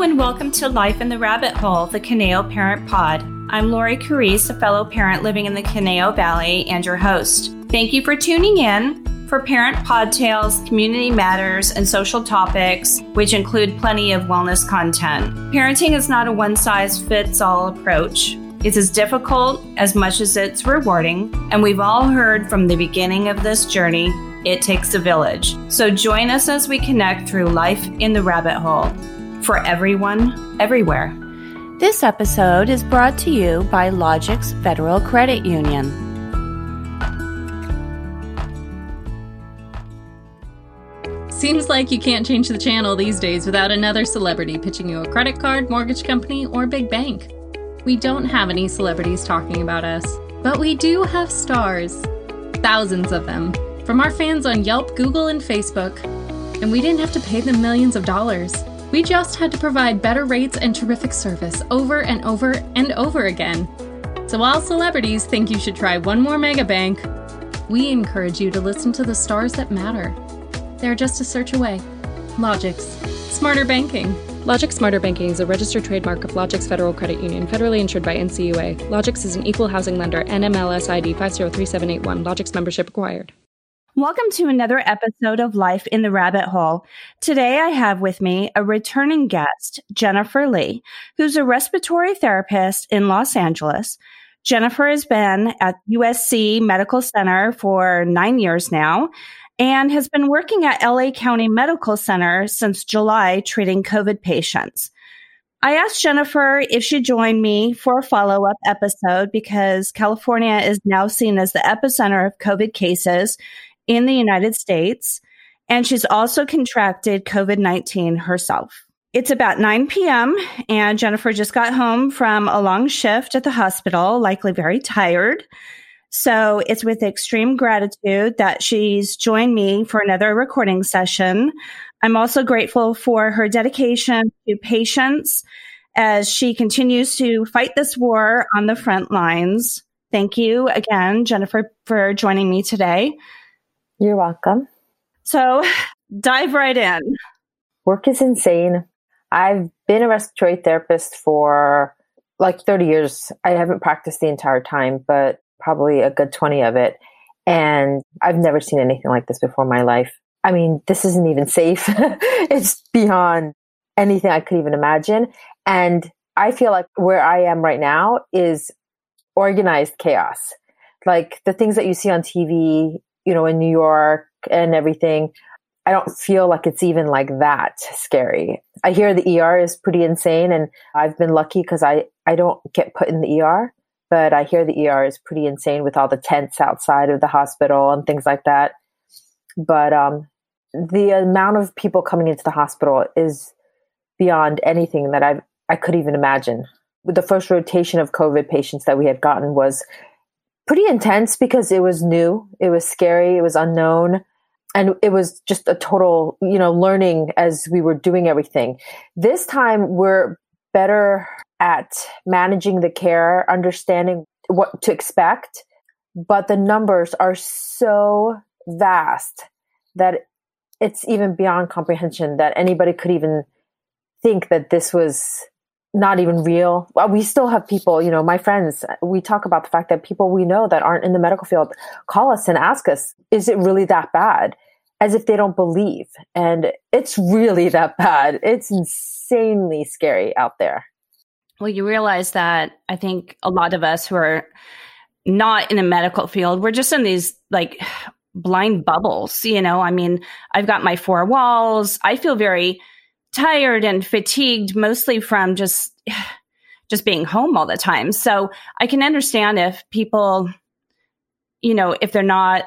And welcome to Life in the Rabbit Hole, the Conejo Parent Pod. I'm Lori Carice, a fellow parent living in the Conejo Valley and your host. Thank you for tuning in for Parent Pod Tales, Community Matters, and social topics, which include plenty of wellness content. Parenting is not a one size fits all approach. It's as difficult as much as it's rewarding, and we've all heard from the beginning of this journey it takes a village. So join us as we connect through life in the rabbit hole for everyone, everywhere. This episode is brought to you by Logix Federal Credit Union. Seems like you can't change the channel these days without another celebrity pitching you a credit card, mortgage company, or big bank. We don't have any celebrities talking about us, but we do have stars. Thousands of them. From our fans on Yelp, Google, and Facebook. And we didn't have to pay them millions of dollars. We just had to provide better rates and terrific service over and over and over again. So while celebrities think you should try one more mega bank, we encourage you to listen to the stars that matter. They're just a search away. Logix. Smarter banking. Logix Smarter Banking is a registered trademark of Logix Federal Credit Union, federally insured by NCUA. Logix is an equal housing lender, NMLS ID 503781. Logix membership required. Welcome to another episode of Life in the Rabbit Hole. Today I have with me a returning guest, Jennifer Lee, who's a respiratory therapist in Los Angeles. Jennifer has been at USC Medical Center for nine years now and has been working at LA County Medical Center since July treating COVID patients. I asked Jennifer if she'd join me for a follow up episode because California is now seen as the epicenter of COVID cases in the United States, and she's also contracted COVID 19 herself. It's about 9 p.m., and Jennifer just got home from a long shift at the hospital, likely very tired. So it's with extreme gratitude that she's joined me for another recording session. I'm also grateful for her dedication to patients as she continues to fight this war on the front lines. Thank you again, Jennifer, for joining me today. You're welcome. So dive right in. Work is insane. I've been a respiratory therapist for like 30 years. I haven't practiced the entire time, but probably a good 20 of it. And I've never seen anything like this before in my life. I mean, this isn't even safe. it's beyond anything I could even imagine. And I feel like where I am right now is organized chaos. Like the things that you see on TV you know, in New York and everything, I don't feel like it's even like that scary. I hear the ER is pretty insane, and I've been lucky because I, I don't get put in the ER, but I hear the ER is pretty insane with all the tents outside of the hospital and things like that. But um, the amount of people coming into the hospital is beyond anything that I've I could even imagine. The first rotation of COVID patients that we had gotten was pretty intense because it was new, it was scary, it was unknown, and it was just a total, you know, learning as we were doing everything. This time we're better at managing the care, understanding what to expect, but the numbers are so vast that it's even beyond comprehension that anybody could even think that this was not even real. We still have people, you know, my friends, we talk about the fact that people we know that aren't in the medical field call us and ask us, is it really that bad? As if they don't believe. And it's really that bad. It's insanely scary out there. Well, you realize that I think a lot of us who are not in a medical field, we're just in these like blind bubbles, you know? I mean, I've got my four walls. I feel very tired and fatigued mostly from just just being home all the time. So I can understand if people you know, if they're not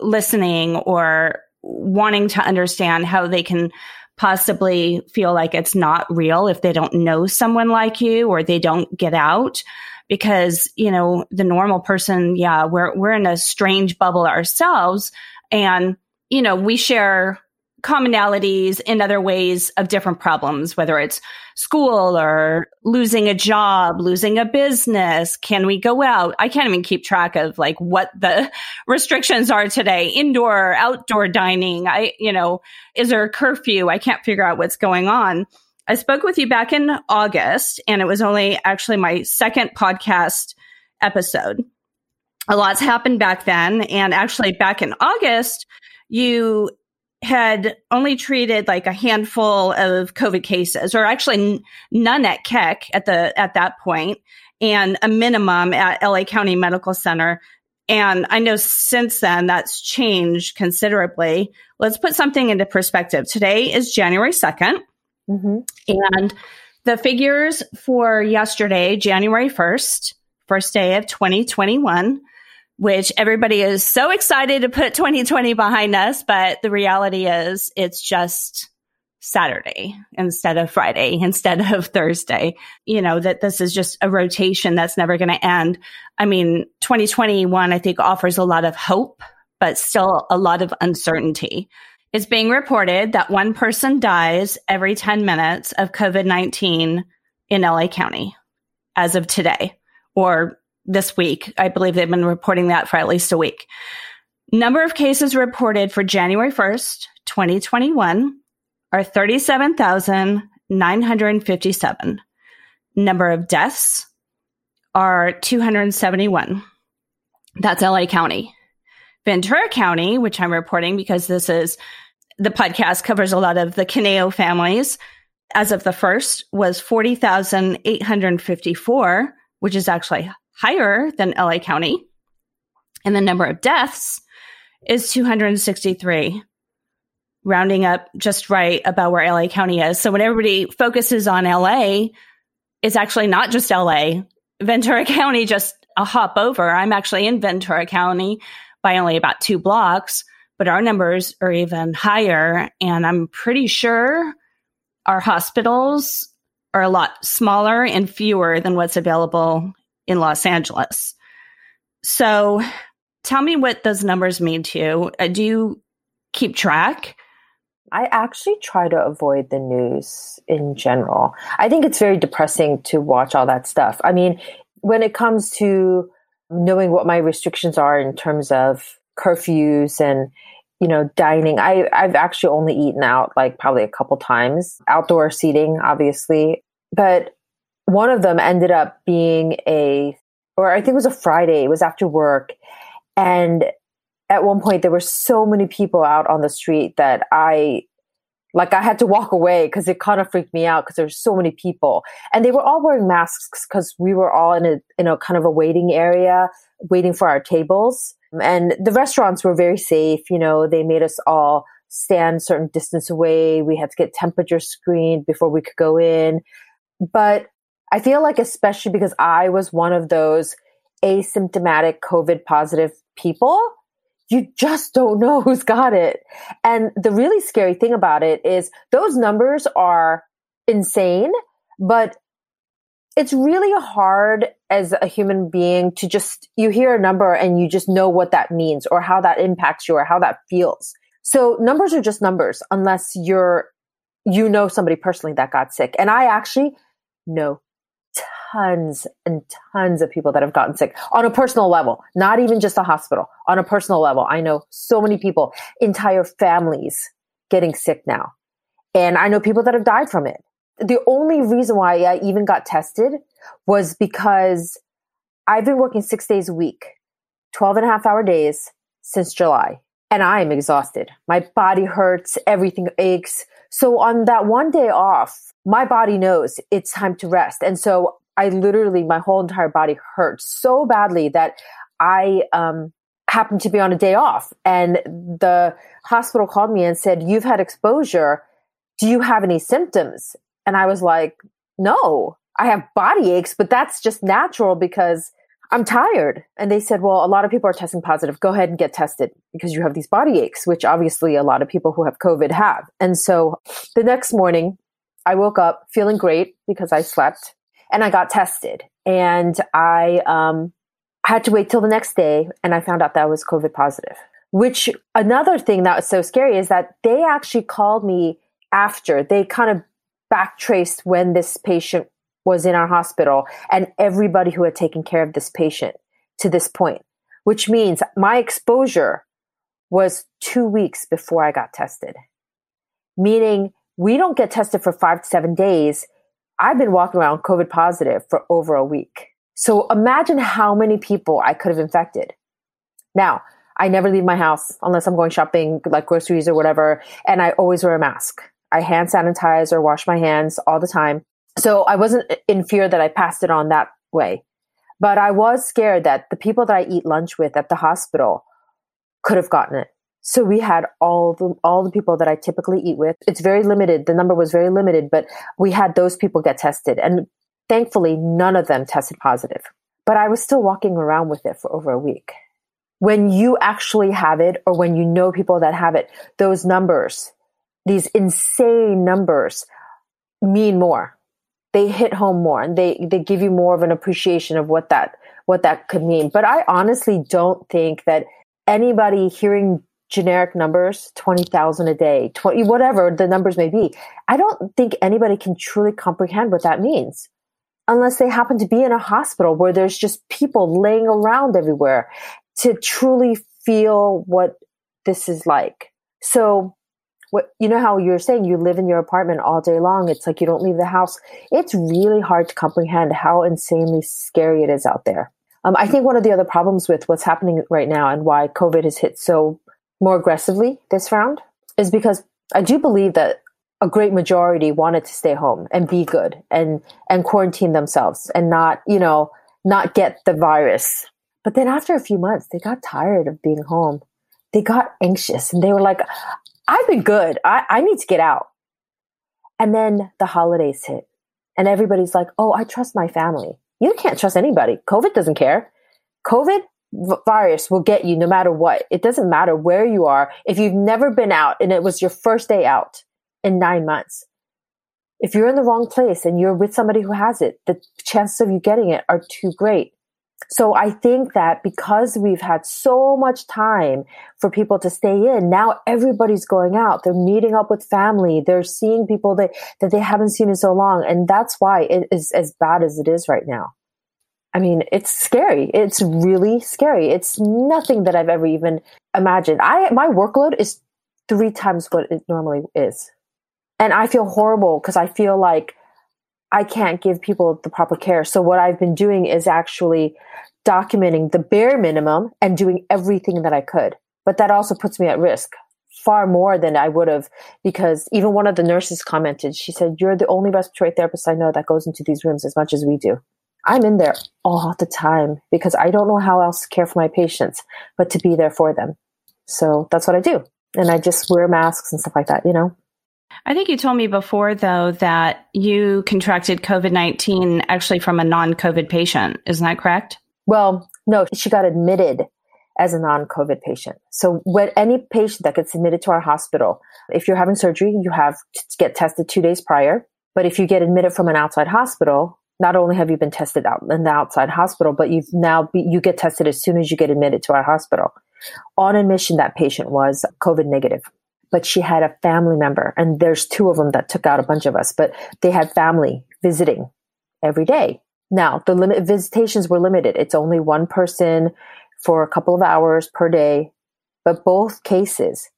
listening or wanting to understand how they can possibly feel like it's not real if they don't know someone like you or they don't get out because you know the normal person yeah we're we're in a strange bubble ourselves and you know we share commonalities in other ways of different problems, whether it's school or losing a job, losing a business. Can we go out? I can't even keep track of like what the restrictions are today, indoor, outdoor dining. I, you know, is there a curfew? I can't figure out what's going on. I spoke with you back in August, and it was only actually my second podcast episode. A lot's happened back then. And actually, back in August, you had only treated like a handful of COVID cases, or actually n- none at Keck at the at that point, and a minimum at LA County Medical Center. And I know since then that's changed considerably. Let's put something into perspective. Today is January 2nd. Mm-hmm. And the figures for yesterday, January 1st, first day of 2021, which everybody is so excited to put 2020 behind us. But the reality is it's just Saturday instead of Friday, instead of Thursday. You know, that this is just a rotation that's never going to end. I mean, 2021, I think offers a lot of hope, but still a lot of uncertainty. It's being reported that one person dies every 10 minutes of COVID 19 in LA County as of today or this week. I believe they've been reporting that for at least a week. Number of cases reported for January 1st, 2021 are 37,957. Number of deaths are 271. That's LA County. Ventura County, which I'm reporting because this is the podcast covers a lot of the Conejo families, as of the first was 40,854, which is actually higher than LA County. And the number of deaths is 263, rounding up just right about where LA County is. So when everybody focuses on LA, it's actually not just LA. Ventura County just a hop over. I'm actually in Ventura County by only about two blocks, but our numbers are even higher. And I'm pretty sure our hospitals are a lot smaller and fewer than what's available in Los Angeles. So tell me what those numbers mean to you. Uh, do you keep track? I actually try to avoid the news in general. I think it's very depressing to watch all that stuff. I mean, when it comes to knowing what my restrictions are in terms of curfews and you know dining i i've actually only eaten out like probably a couple times outdoor seating obviously but one of them ended up being a, or I think it was a Friday, it was after work. And at one point, there were so many people out on the street that I, like, I had to walk away because it kind of freaked me out because there's so many people. And they were all wearing masks because we were all in a, in a kind of a waiting area, waiting for our tables. And the restaurants were very safe. You know, they made us all stand certain distance away. We had to get temperature screened before we could go in. But I feel like, especially because I was one of those asymptomatic COVID positive people, you just don't know who's got it. And the really scary thing about it is those numbers are insane, but it's really hard as a human being to just, you hear a number and you just know what that means or how that impacts you or how that feels. So numbers are just numbers unless you're, you know somebody personally that got sick. And I actually know tons and tons of people that have gotten sick on a personal level, not even just a hospital, on a personal level. I know so many people, entire families getting sick now. And I know people that have died from it. The only reason why I even got tested was because I've been working six days a week, 12 and a half hour days since July. And I am exhausted. My body hurts, everything aches. So on that one day off, my body knows it's time to rest. And so I literally, my whole entire body hurt so badly that I um, happened to be on a day off. And the hospital called me and said, You've had exposure. Do you have any symptoms? And I was like, No, I have body aches, but that's just natural because I'm tired. And they said, Well, a lot of people are testing positive. Go ahead and get tested because you have these body aches, which obviously a lot of people who have COVID have. And so the next morning, I woke up feeling great because I slept and I got tested. And I um, had to wait till the next day, and I found out that I was COVID positive. Which another thing that was so scary is that they actually called me after. They kind of backtraced when this patient was in our hospital and everybody who had taken care of this patient to this point, which means my exposure was two weeks before I got tested, meaning we don't get tested for five to seven days. I've been walking around COVID positive for over a week. So imagine how many people I could have infected. Now, I never leave my house unless I'm going shopping, like groceries or whatever. And I always wear a mask. I hand sanitize or wash my hands all the time. So I wasn't in fear that I passed it on that way. But I was scared that the people that I eat lunch with at the hospital could have gotten it. So we had all the all the people that I typically eat with. It's very limited. The number was very limited, but we had those people get tested and thankfully none of them tested positive. But I was still walking around with it for over a week. When you actually have it or when you know people that have it, those numbers, these insane numbers mean more. They hit home more and they they give you more of an appreciation of what that what that could mean. But I honestly don't think that anybody hearing generic numbers 20,000 a day 20 whatever the numbers may be. I don't think anybody can truly comprehend what that means unless they happen to be in a hospital where there's just people laying around everywhere to truly feel what this is like. So what you know how you're saying you live in your apartment all day long it's like you don't leave the house? It's really hard to comprehend how insanely scary it is out there. Um, I think one of the other problems with what's happening right now and why COVID has hit so more aggressively this round is because I do believe that a great majority wanted to stay home and be good and and quarantine themselves and not you know not get the virus. But then after a few months they got tired of being home. They got anxious and they were like i've been good. I, I need to get out. And then the holidays hit and everybody's like oh i trust my family. You can't trust anybody. Covid doesn't care. Covid virus will get you no matter what. It doesn't matter where you are. If you've never been out and it was your first day out in nine months, if you're in the wrong place and you're with somebody who has it, the chances of you getting it are too great. So I think that because we've had so much time for people to stay in, now everybody's going out. They're meeting up with family. They're seeing people that, that they haven't seen in so long. And that's why it is as bad as it is right now. I mean, it's scary. It's really scary. It's nothing that I've ever even imagined. I my workload is three times what it normally is. And I feel horrible because I feel like I can't give people the proper care. So what I've been doing is actually documenting the bare minimum and doing everything that I could. But that also puts me at risk far more than I would have because even one of the nurses commented, she said, You're the only respiratory therapist I know that goes into these rooms as much as we do. I'm in there all the time because I don't know how else to care for my patients but to be there for them. So that's what I do. And I just wear masks and stuff like that, you know? I think you told me before, though, that you contracted COVID 19 actually from a non COVID patient. Isn't that correct? Well, no, she got admitted as a non COVID patient. So, when any patient that gets admitted to our hospital, if you're having surgery, you have to get tested two days prior. But if you get admitted from an outside hospital, not only have you been tested out in the outside hospital, but you've now be, you get tested as soon as you get admitted to our hospital. On admission, that patient was COVID negative, but she had a family member, and there's two of them that took out a bunch of us, but they had family visiting every day. Now the limit visitations were limited. It's only one person for a couple of hours per day, but both cases,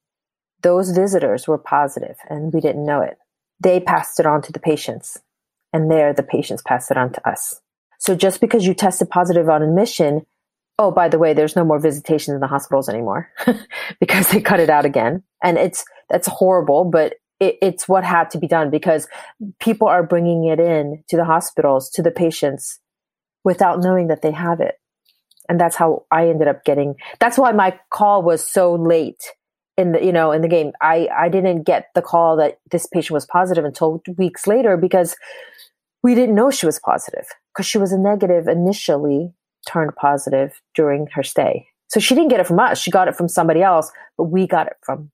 those visitors were positive, and we didn't know it. They passed it on to the patients and there the patients pass it on to us. So just because you tested positive on admission, oh, by the way, there's no more visitations in the hospitals anymore because they cut it out again. And it's, that's horrible, but it, it's what had to be done because people are bringing it in to the hospitals, to the patients without knowing that they have it. And that's how I ended up getting, that's why my call was so late in the, you know, in the game. I, I didn't get the call that this patient was positive until weeks later because we didn't know she was positive because she was a negative initially, turned positive during her stay. So she didn't get it from us. She got it from somebody else, but we got it from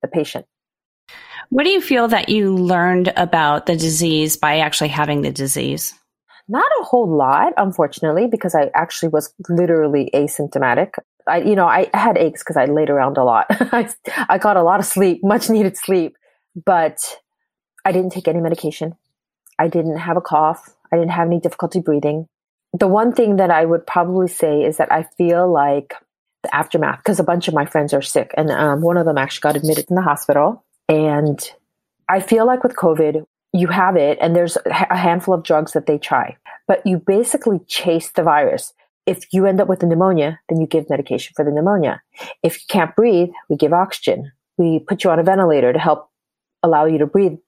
the patient. What do you feel that you learned about the disease by actually having the disease? Not a whole lot, unfortunately, because I actually was literally asymptomatic. I, you know, I had aches because I laid around a lot. I, I got a lot of sleep, much needed sleep, but I didn't take any medication. I didn't have a cough. I didn't have any difficulty breathing. The one thing that I would probably say is that I feel like the aftermath, because a bunch of my friends are sick, and um, one of them actually got admitted in the hospital. And I feel like with COVID, you have it and there's a handful of drugs that they try, but you basically chase the virus. If you end up with a pneumonia, then you give medication for the pneumonia. If you can't breathe, we give oxygen. We put you on a ventilator to help allow you to breathe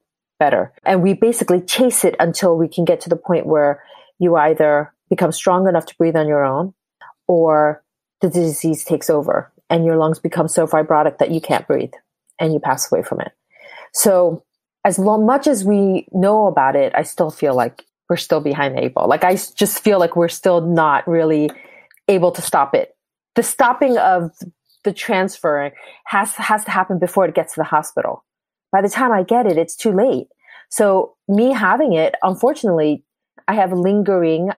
better. And we basically chase it until we can get to the point where you either become strong enough to breathe on your own or the disease takes over and your lungs become so fibrotic that you can't breathe and you pass away from it. So as long, much as we know about it, I still feel like we're still behind the eight ball. Like I just feel like we're still not really able to stop it. The stopping of the transfer has has to happen before it gets to the hospital. By the time I get it, it's too late. So me having it, unfortunately, I have lingering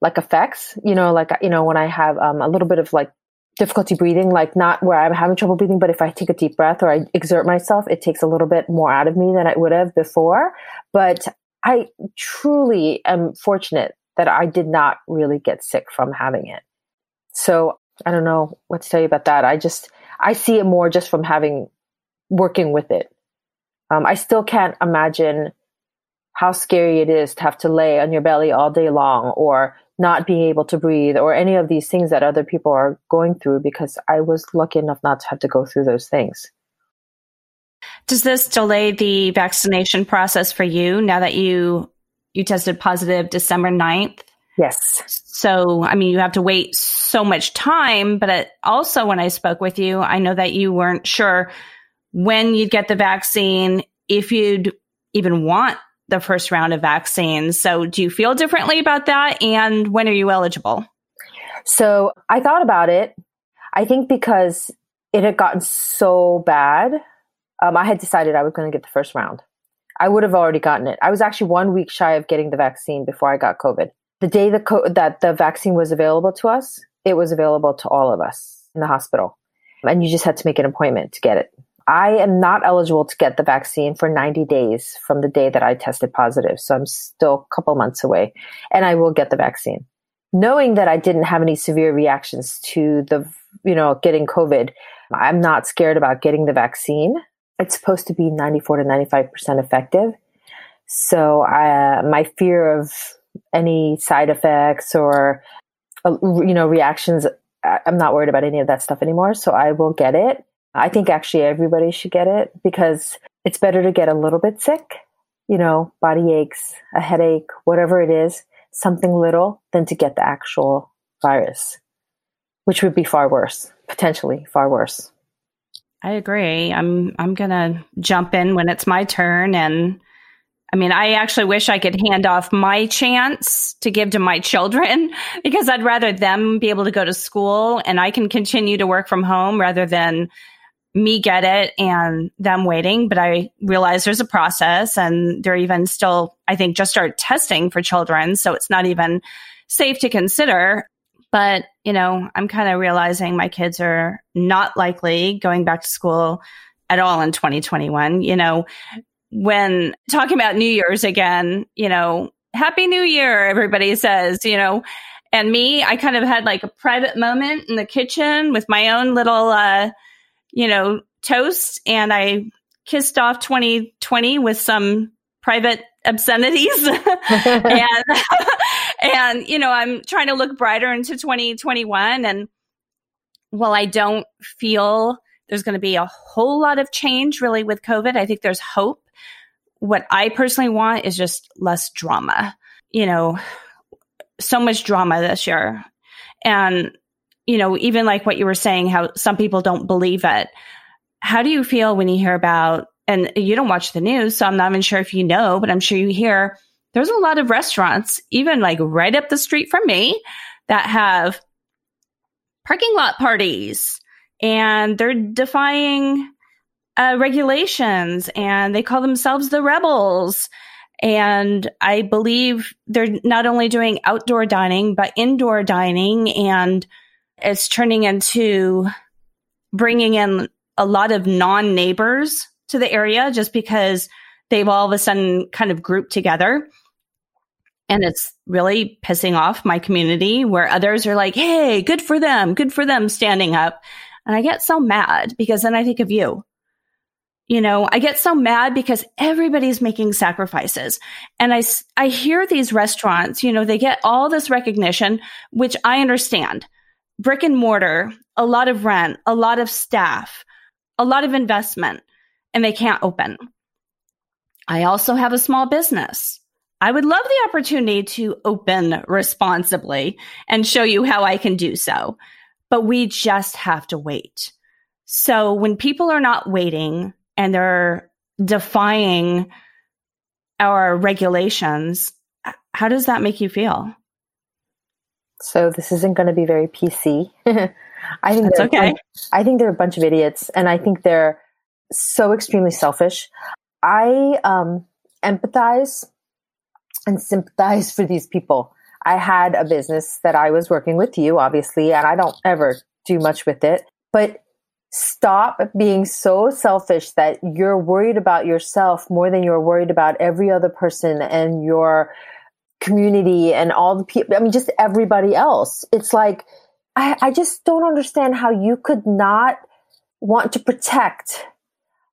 like effects. You know, like you know when I have um, a little bit of like difficulty breathing, like not where I'm having trouble breathing, but if I take a deep breath or I exert myself, it takes a little bit more out of me than I would have before. But I truly am fortunate that I did not really get sick from having it. So I don't know what to tell you about that. I just, I see it more just from having, working with it. Um, I still can't imagine how scary it is to have to lay on your belly all day long or not being able to breathe or any of these things that other people are going through because I was lucky enough not to have to go through those things. Does this delay the vaccination process for you now that you you tested positive December 9th? Yes. So, I mean, you have to wait so much time, but it, also when I spoke with you, I know that you weren't sure when you'd get the vaccine, if you'd even want the first round of vaccines. So, do you feel differently about that? And when are you eligible? So, I thought about it. I think because it had gotten so bad, um, I had decided I was going to get the first round. I would have already gotten it. I was actually one week shy of getting the vaccine before I got COVID. The day the co- that the vaccine was available to us, it was available to all of us in the hospital. And you just had to make an appointment to get it. I am not eligible to get the vaccine for 90 days from the day that I tested positive. So I'm still a couple months away and I will get the vaccine. Knowing that I didn't have any severe reactions to the, you know, getting COVID, I'm not scared about getting the vaccine. It's supposed to be 94 to 95% effective. So uh, my fear of any side effects or, uh, you know, reactions, I'm not worried about any of that stuff anymore. So I will get it. I think actually everybody should get it because it's better to get a little bit sick, you know, body aches, a headache, whatever it is, something little, than to get the actual virus, which would be far worse, potentially far worse. I agree. I'm I'm going to jump in when it's my turn and I mean, I actually wish I could hand off my chance to give to my children because I'd rather them be able to go to school and I can continue to work from home rather than me get it and them waiting, but I realize there's a process and they're even still, I think, just start testing for children. So it's not even safe to consider. But, you know, I'm kind of realizing my kids are not likely going back to school at all in 2021. You know, when talking about New Year's again, you know, Happy New Year, everybody says, you know, and me, I kind of had like a private moment in the kitchen with my own little, uh, you know, toast and I kissed off 2020 with some private obscenities. And and you know i'm trying to look brighter into 2021 and while i don't feel there's going to be a whole lot of change really with covid i think there's hope. What i personally want is just less drama you know so much drama this year. And you know, even like what you were saying, how some people don't believe it. How do you feel when you hear about, and you don't watch the news, so I'm not even sure if you know, but I'm sure you hear there's a lot of restaurants, even like right up the street from me, that have parking lot parties and they're defying uh, regulations and they call themselves the rebels. And I believe they're not only doing outdoor dining, but indoor dining and it's turning into bringing in a lot of non neighbors to the area just because they've all of a sudden kind of grouped together. And it's really pissing off my community where others are like, Hey, good for them. Good for them standing up. And I get so mad because then I think of you. You know, I get so mad because everybody's making sacrifices. And I, I hear these restaurants, you know, they get all this recognition, which I understand. Brick and mortar, a lot of rent, a lot of staff, a lot of investment, and they can't open. I also have a small business. I would love the opportunity to open responsibly and show you how I can do so, but we just have to wait. So when people are not waiting, and they're defying our regulations, how does that make you feel? So this isn't going to be very PC. I think That's okay. Bunch, I think they're a bunch of idiots, and I think they're so extremely selfish. I um, empathize and sympathize for these people. I had a business that I was working with you, obviously, and I don't ever do much with it. But stop being so selfish that you're worried about yourself more than you're worried about every other person and your community and all the people. I mean, just everybody else. It's like, I, I just don't understand how you could not want to protect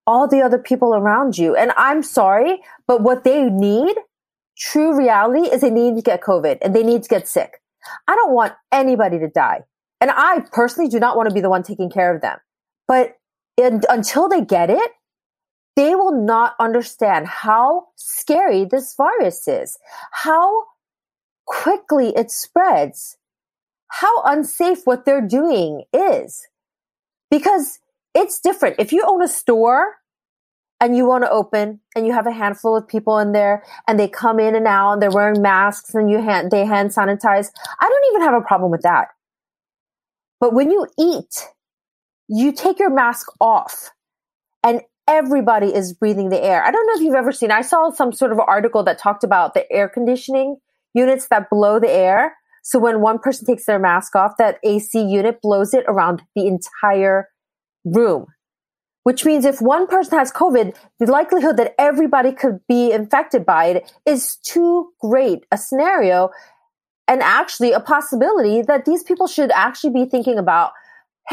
all the other people around you. And I'm sorry, but what they need, true reality, is they need to get COVID and they need to get sick. I don't want anybody to die. And I personally do not want to be the one taking care of them. But in, until they get it, they will not understand how scary this virus is, how quickly it spreads, how unsafe what they're doing is. Because it's different. If you own a store and you want to open and you have a handful of people in there and they come in and out and they're wearing masks and you hand, they hand sanitize, I don't even have a problem with that. But when you eat you take your mask off and everybody is breathing the air. I don't know if you've ever seen, I saw some sort of article that talked about the air conditioning units that blow the air. So when one person takes their mask off, that AC unit blows it around the entire room. Which means if one person has COVID, the likelihood that everybody could be infected by it is too great a scenario and actually a possibility that these people should actually be thinking about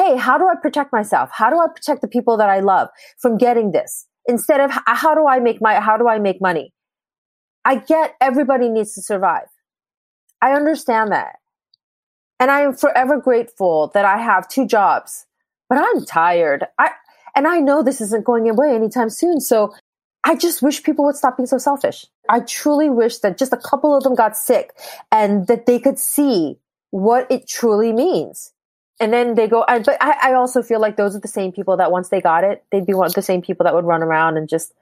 hey, how do I protect myself? How do I protect the people that I love from getting this? Instead of how do I make my, how do I make money? I get everybody needs to survive. I understand that. And I am forever grateful that I have two jobs, but I'm tired. I, and I know this isn't going away anytime soon. So I just wish people would stop being so selfish. I truly wish that just a couple of them got sick and that they could see what it truly means and then they go but I, I, also feel like those are the same people that once they got it they'd be one of the same people that would run around and just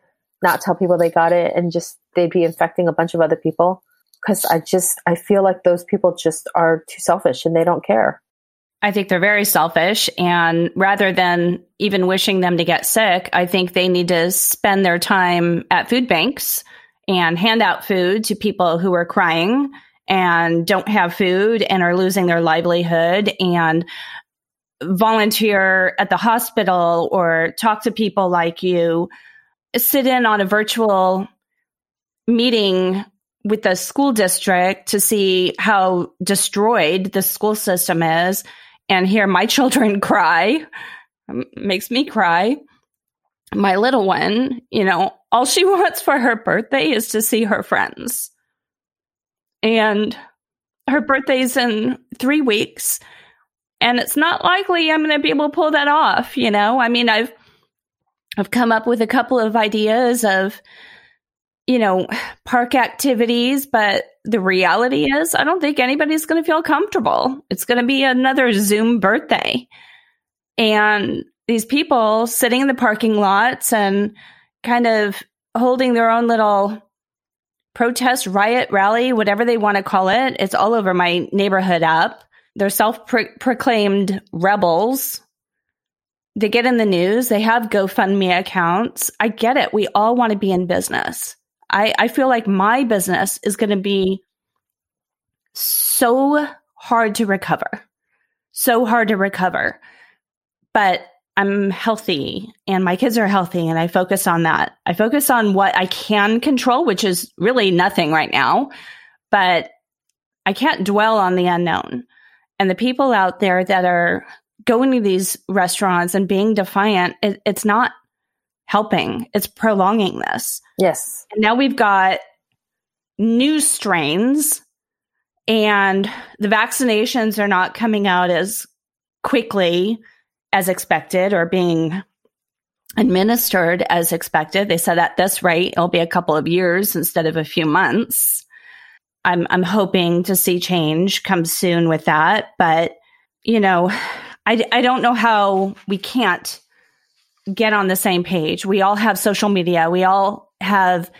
not tell people they got it and just they'd be infecting a bunch of other people. Because i just i feel like those people just are too selfish and they don't care. I think they're very selfish and rather than even wishing them to get sick i think they need to spend their time at food banks and hand out food to people who are crying and don't have food and are losing their livelihood and volunteer at the hospital or talk to people like you, sit in on a virtual meeting with the school district to see how destroyed the school system is and hear my children cry makes me cry. My little one, you know, all she wants for her birthday is to see her friends and her birthday's in three weeks and it's not likely i'm going to be able to pull that off you know? I mean i've i've come up with a couple of ideas of you know park activities but the reality is i don't think anybody's going to feel comfortable. It's going to be another zoom birthday. And these people sitting in the parking lots and kind of holding their own little protest, riot, rally, whatever they want to call it. It's all over my neighborhood up. They're self proclaimed rebels. They get in the news. They have GoFundMe accounts. I get it. We all want to be in business. I, I feel like my business is going to be so hard to recover, so hard to recover. But I'm healthy and my kids are healthy and I focus on that. I focus on what I can control, which is really nothing right now, but I can't dwell on the unknown. And the people out there that are going to these restaurants and being defiant, it, it's not helping. It's prolonging this. Yes. And now we've got new strains and the vaccinations are not coming out as quickly as expected or being administered as expected. They said at this rate, it'll be a couple of years instead of a few months. I'm, I'm hoping to see change come soon with that. But, you know, I, I don't know how we can't get on the same page. We all have social media. We all have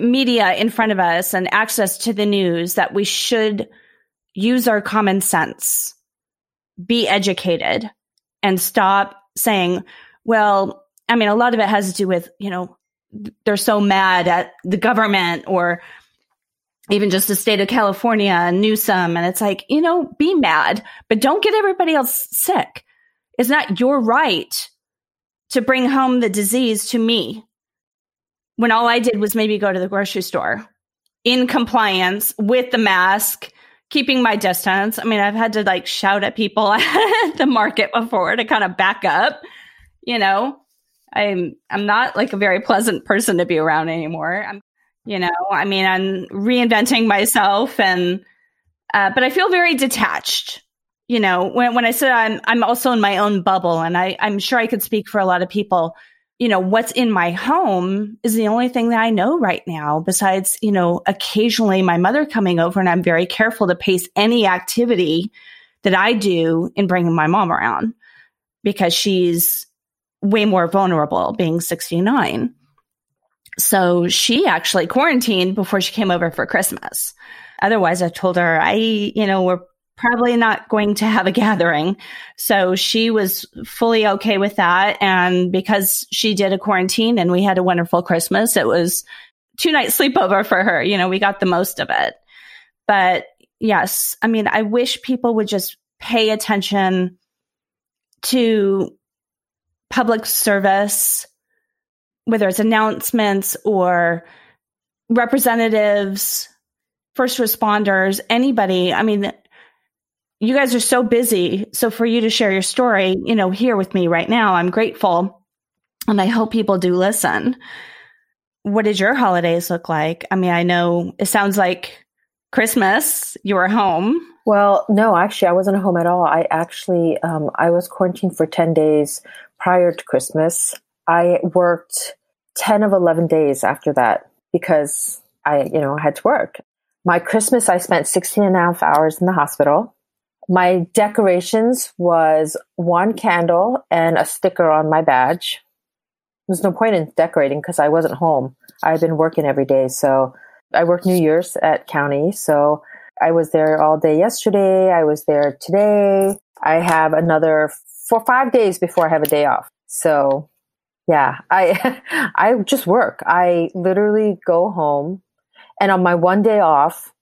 media in front of us and access to the news that we should use our common sense, be educated, and stop saying, well, I mean, a lot of it has to do with, you know, they're so mad at the government or even just the state of California and Newsom. And it's like, you know, be mad, but don't get everybody else sick. It's not your right to bring home the disease to me when all I did was maybe go to the grocery store in compliance with the mask, keeping my distance. I mean, I've had to like shout at people at the market before to kind of back up, you know. I'm I'm not like a very pleasant person to be around anymore. I'm you know, I mean, I'm reinventing myself and uh, but I feel very detached. You know, when when I said I'm I'm also in my own bubble and I I'm sure I could speak for a lot of people you know, what's in my home is the only thing that I know right now, besides, you know, occasionally my mother coming over and I'm very careful to pace any activity that I do in bringing my mom around because she's way more vulnerable being 69. So she actually quarantined before she came over for Christmas. Otherwise, I told her, I, you know, we're probably not going to have a gathering. So she was fully okay with that. And because she did a quarantine and we had a wonderful Christmas, it was two night sleepover for her. You know, we got the most of it. But yes, I mean, I wish people would just pay attention to public service, whether it's announcements or representatives, first responders, anybody. I mean, you guys are so busy. So for you to share your story, you know, here with me right now, I'm grateful. And I hope people do listen. What did your holidays look like? I mean, I know it sounds like Christmas, you were home. Well, no, actually, I wasn't home at all. I actually, um, I was quarantined for 10 days prior to Christmas. I worked 10 of 11 days after that because I, you know, had to work. My Christmas, I spent 16 and a half hours in the hospital my decorations was one candle and a sticker on my badge. There's no point in decorating because I wasn't home. I've been working every day. So I work New Year's at county. So I was there all day yesterday. I was there today. I have another four, five days before I have a day off. So yeah, I, I just work. I literally go home and on my one day off,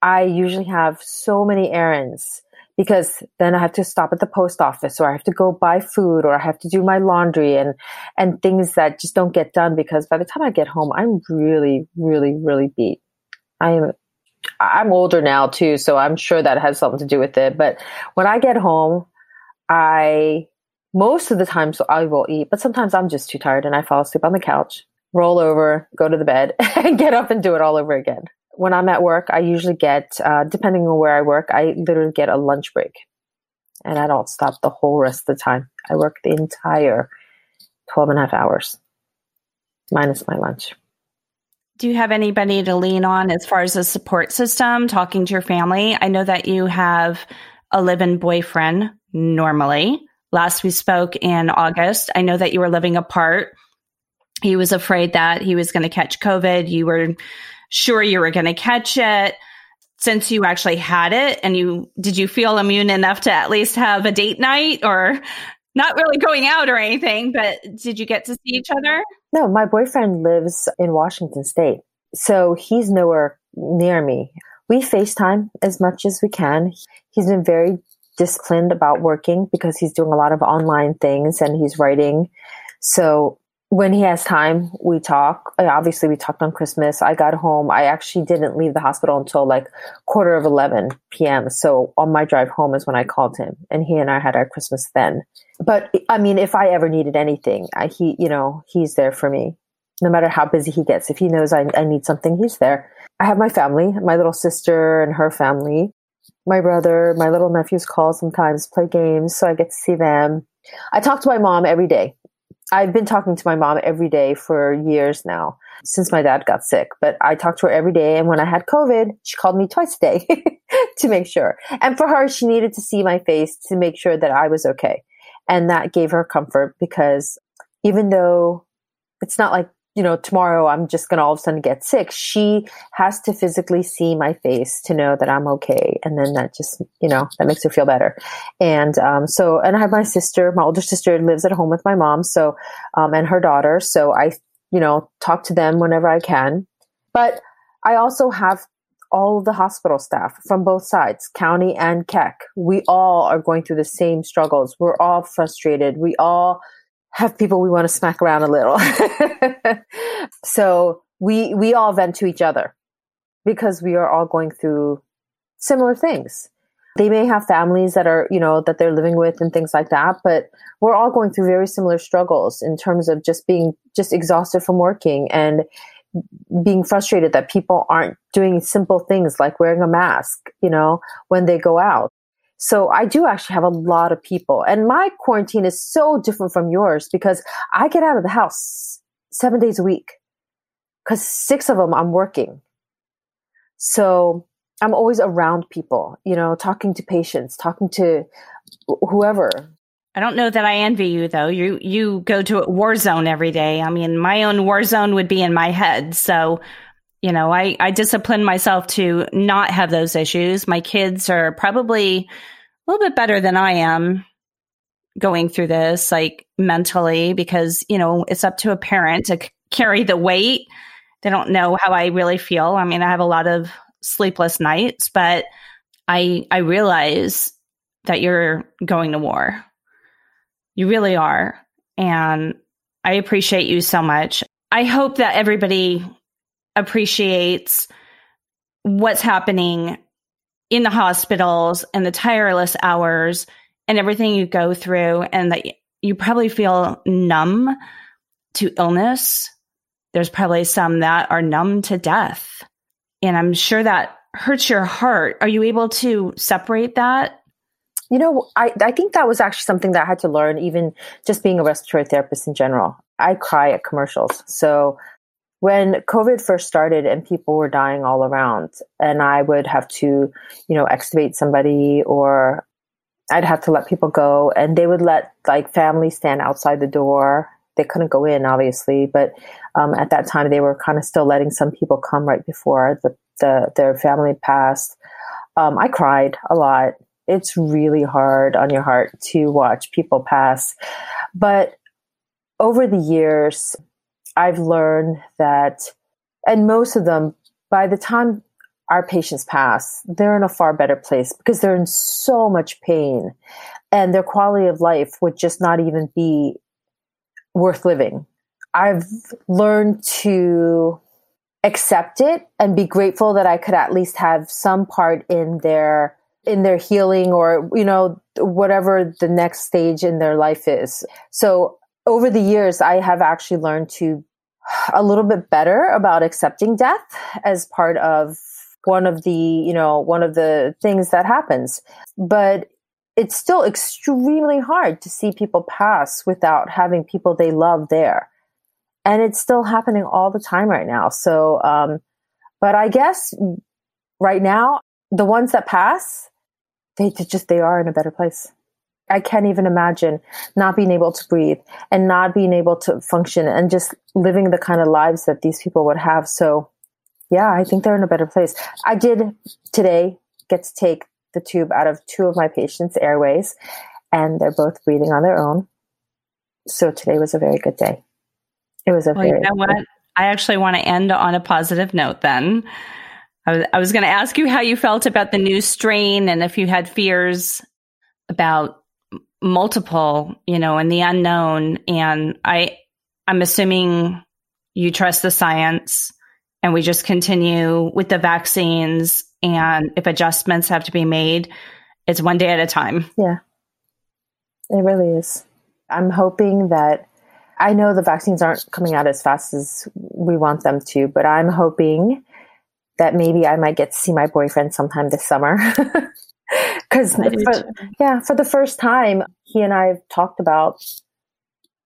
I usually have so many errands because then I have to stop at the post office or I have to go buy food or I have to do my laundry and and things that just don't get done because by the time I get home I'm really really really beat. I am I'm older now too, so I'm sure that has something to do with it, but when I get home I most of the times I will eat, but sometimes I'm just too tired and I fall asleep on the couch, roll over, go to the bed, and get up and do it all over again when I'm at work, I usually get, uh, depending on where I work, I literally get a lunch break. And I don't stop the whole rest of the time. I work the entire 12 and a half hours, minus my lunch. Do you have anybody to lean on as far as a support system, talking to your family? I know that you have a live in boyfriend normally. Last we spoke in August, I know that you were living apart. He was afraid that he was going to catch COVID. You were sure you were going to catch it since you actually had it and you did you feel immune enough to at least have a date night or not really going out or anything but did you get to see each other? No my boyfriend lives in washington state so he's nowhere near me. We facetime as much as we can. He's been very disciplined about working because he's doing a lot of online things and he's writing. So when he has time, we talk. Obviously, we talked on Christmas. I got home. I actually didn't leave the hospital until like quarter of 11 p.m. So on my drive home is when I called him and he and I had our Christmas then. But I mean, if I ever needed anything, I, he, you know, he's there for me no matter how busy he gets. If he knows I, I need something, he's there. I have my family, my little sister and her family, my brother, my little nephews call sometimes, play games. So I get to see them. I talk to my mom every day I've been talking to my mom every day for years now since my dad got sick, but I talked to her every day. And when I had COVID, she called me twice a day to make sure. And for her, she needed to see my face to make sure that I was okay. And that gave her comfort because even though it's not like you know, tomorrow I'm just going to all of a sudden get sick. She has to physically see my face to know that I'm okay. And then that just, you know, that makes her feel better. And, um, so, and I have my sister, my older sister lives at home with my mom. So, um, and her daughter. So I, you know, talk to them whenever I can. But I also have all the hospital staff from both sides, county and Keck. We all are going through the same struggles. We're all frustrated. We all, have people we want to smack around a little. so we we all vent to each other because we are all going through similar things. They may have families that are, you know, that they're living with and things like that, but we're all going through very similar struggles in terms of just being just exhausted from working and being frustrated that people aren't doing simple things like wearing a mask, you know, when they go out. So I do actually have a lot of people and my quarantine is so different from yours because I get out of the house seven days a week because six of them I'm working. So I'm always around people, you know, talking to patients, talking to whoever. I don't know that I envy you though. You you go to a war zone every day. I mean, my own war zone would be in my head. So, you know, I I discipline myself to not have those issues. My kids are probably a little bit better than I am going through this, like mentally, because, you know, it's up to a parent to c- carry the weight. They don't know how I really feel. I mean, I have a lot of sleepless nights, but I, I realize that you're going to war. You really are. And I appreciate you so much. I hope that everybody appreciates what's happening in the hospitals and the tireless hours and everything you go through, and that you probably feel numb to illness. There's probably some that are numb to death. And I'm sure that hurts your heart. Are you able to separate that? You know, I, I think that was actually something that I had to learn, even just being a respiratory therapist in general. I cry at commercials. So when COVID first started and people were dying all around, and I would have to, you know, extubate somebody or I'd have to let people go, and they would let like families stand outside the door. They couldn't go in, obviously, but um, at that time they were kind of still letting some people come right before the, the their family passed. Um, I cried a lot. It's really hard on your heart to watch people pass, but over the years, I've learned that, and most of them, by the time our patients pass, they're in a far better place because they're in so much pain and their quality of life would just not even be worth living. I've learned to accept it and be grateful that I could at least have some part in their in their healing or you know whatever the next stage in their life is. So over the years, I have actually learned to a little bit better about accepting death as part of one of the, you know, one of the things that happens. But it's still extremely hard to see people pass without having people they love there. And it's still happening all the time right now. So, um, but I guess right now, the ones that pass, they just, they are in a better place. I can't even imagine not being able to breathe and not being able to function and just living the kind of lives that these people would have. So, yeah, I think they're in a better place. I did today get to take the tube out of two of my patients' airways, and they're both breathing on their own. So today was a very good day. It was a well, very. You know what? I actually want to end on a positive note. Then I was, I was going to ask you how you felt about the new strain and if you had fears about multiple, you know, and the unknown. And I, I'm assuming you trust the science and we just continue with the vaccines. And if adjustments have to be made, it's one day at a time. Yeah, it really is. I'm hoping that I know the vaccines aren't coming out as fast as we want them to, but I'm hoping that maybe I might get to see my boyfriend sometime this summer. Because, yeah, for the first time, he and I have talked about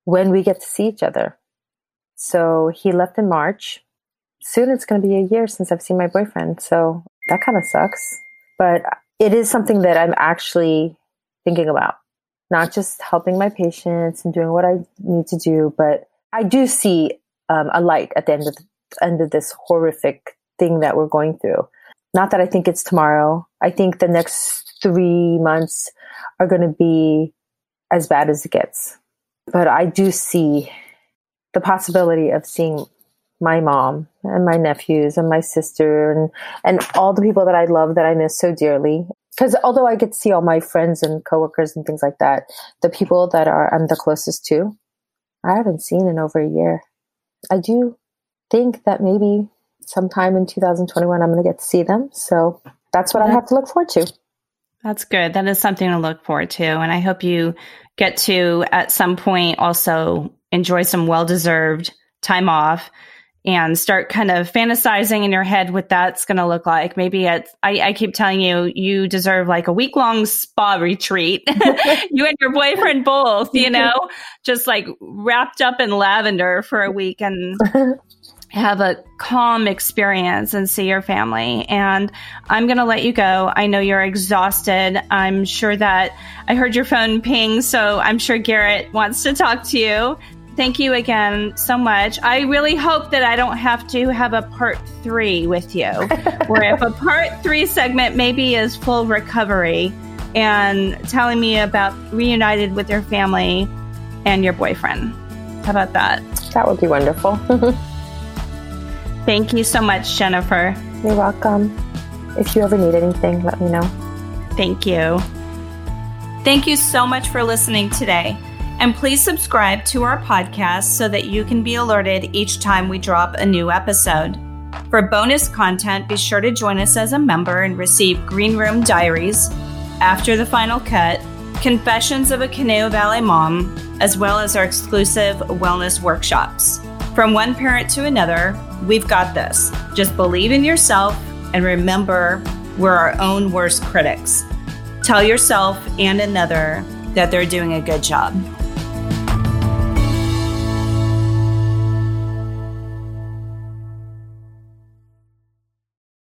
when we get to see each other. So he left in March. Soon it's going to be a year since I've seen my boyfriend. So that kind of sucks. But it is something that I'm actually thinking about not just helping my patients and doing what I need to do, but I do see um, a light at the end of the end of this horrific thing that we're going through. Not that I think it's tomorrow. I think the next three months are going to be as bad as it gets. But I do see the possibility of seeing my mom and my nephews and my sister and, and all the people that I love that I miss so dearly because although I get to see all my friends and coworkers and things like that, the people that are I'm the closest to, I haven't seen in over a year. I do think that maybe sometime in 2021 I'm going to get to see them. So that's what I have to look forward to. That's good. That is something to look forward to. And I hope you get to at some point also enjoy some well deserved time off and start kind of fantasizing in your head what that's going to look like. Maybe it's, I, I keep telling you, you deserve like a week long spa retreat. you and your boyfriend both, you know, just like wrapped up in lavender for a week and have a calm experience and see your family. And I'm going to let you go. I know you're exhausted. I'm sure that I heard your phone ping. So I'm sure Garrett wants to talk to you. Thank you again so much. I really hope that I don't have to have a part three with you, where if a part three segment maybe is full recovery and telling me about reunited with your family and your boyfriend. How about that? That would be wonderful. Thank you so much, Jennifer. You're welcome. If you ever need anything, let me know. Thank you. Thank you so much for listening today. And please subscribe to our podcast so that you can be alerted each time we drop a new episode. For bonus content, be sure to join us as a member and receive Green Room Diaries, After the Final Cut, Confessions of a Conejo Valley Mom, as well as our exclusive wellness workshops. From one parent to another, we've got this. Just believe in yourself and remember we're our own worst critics. Tell yourself and another that they're doing a good job.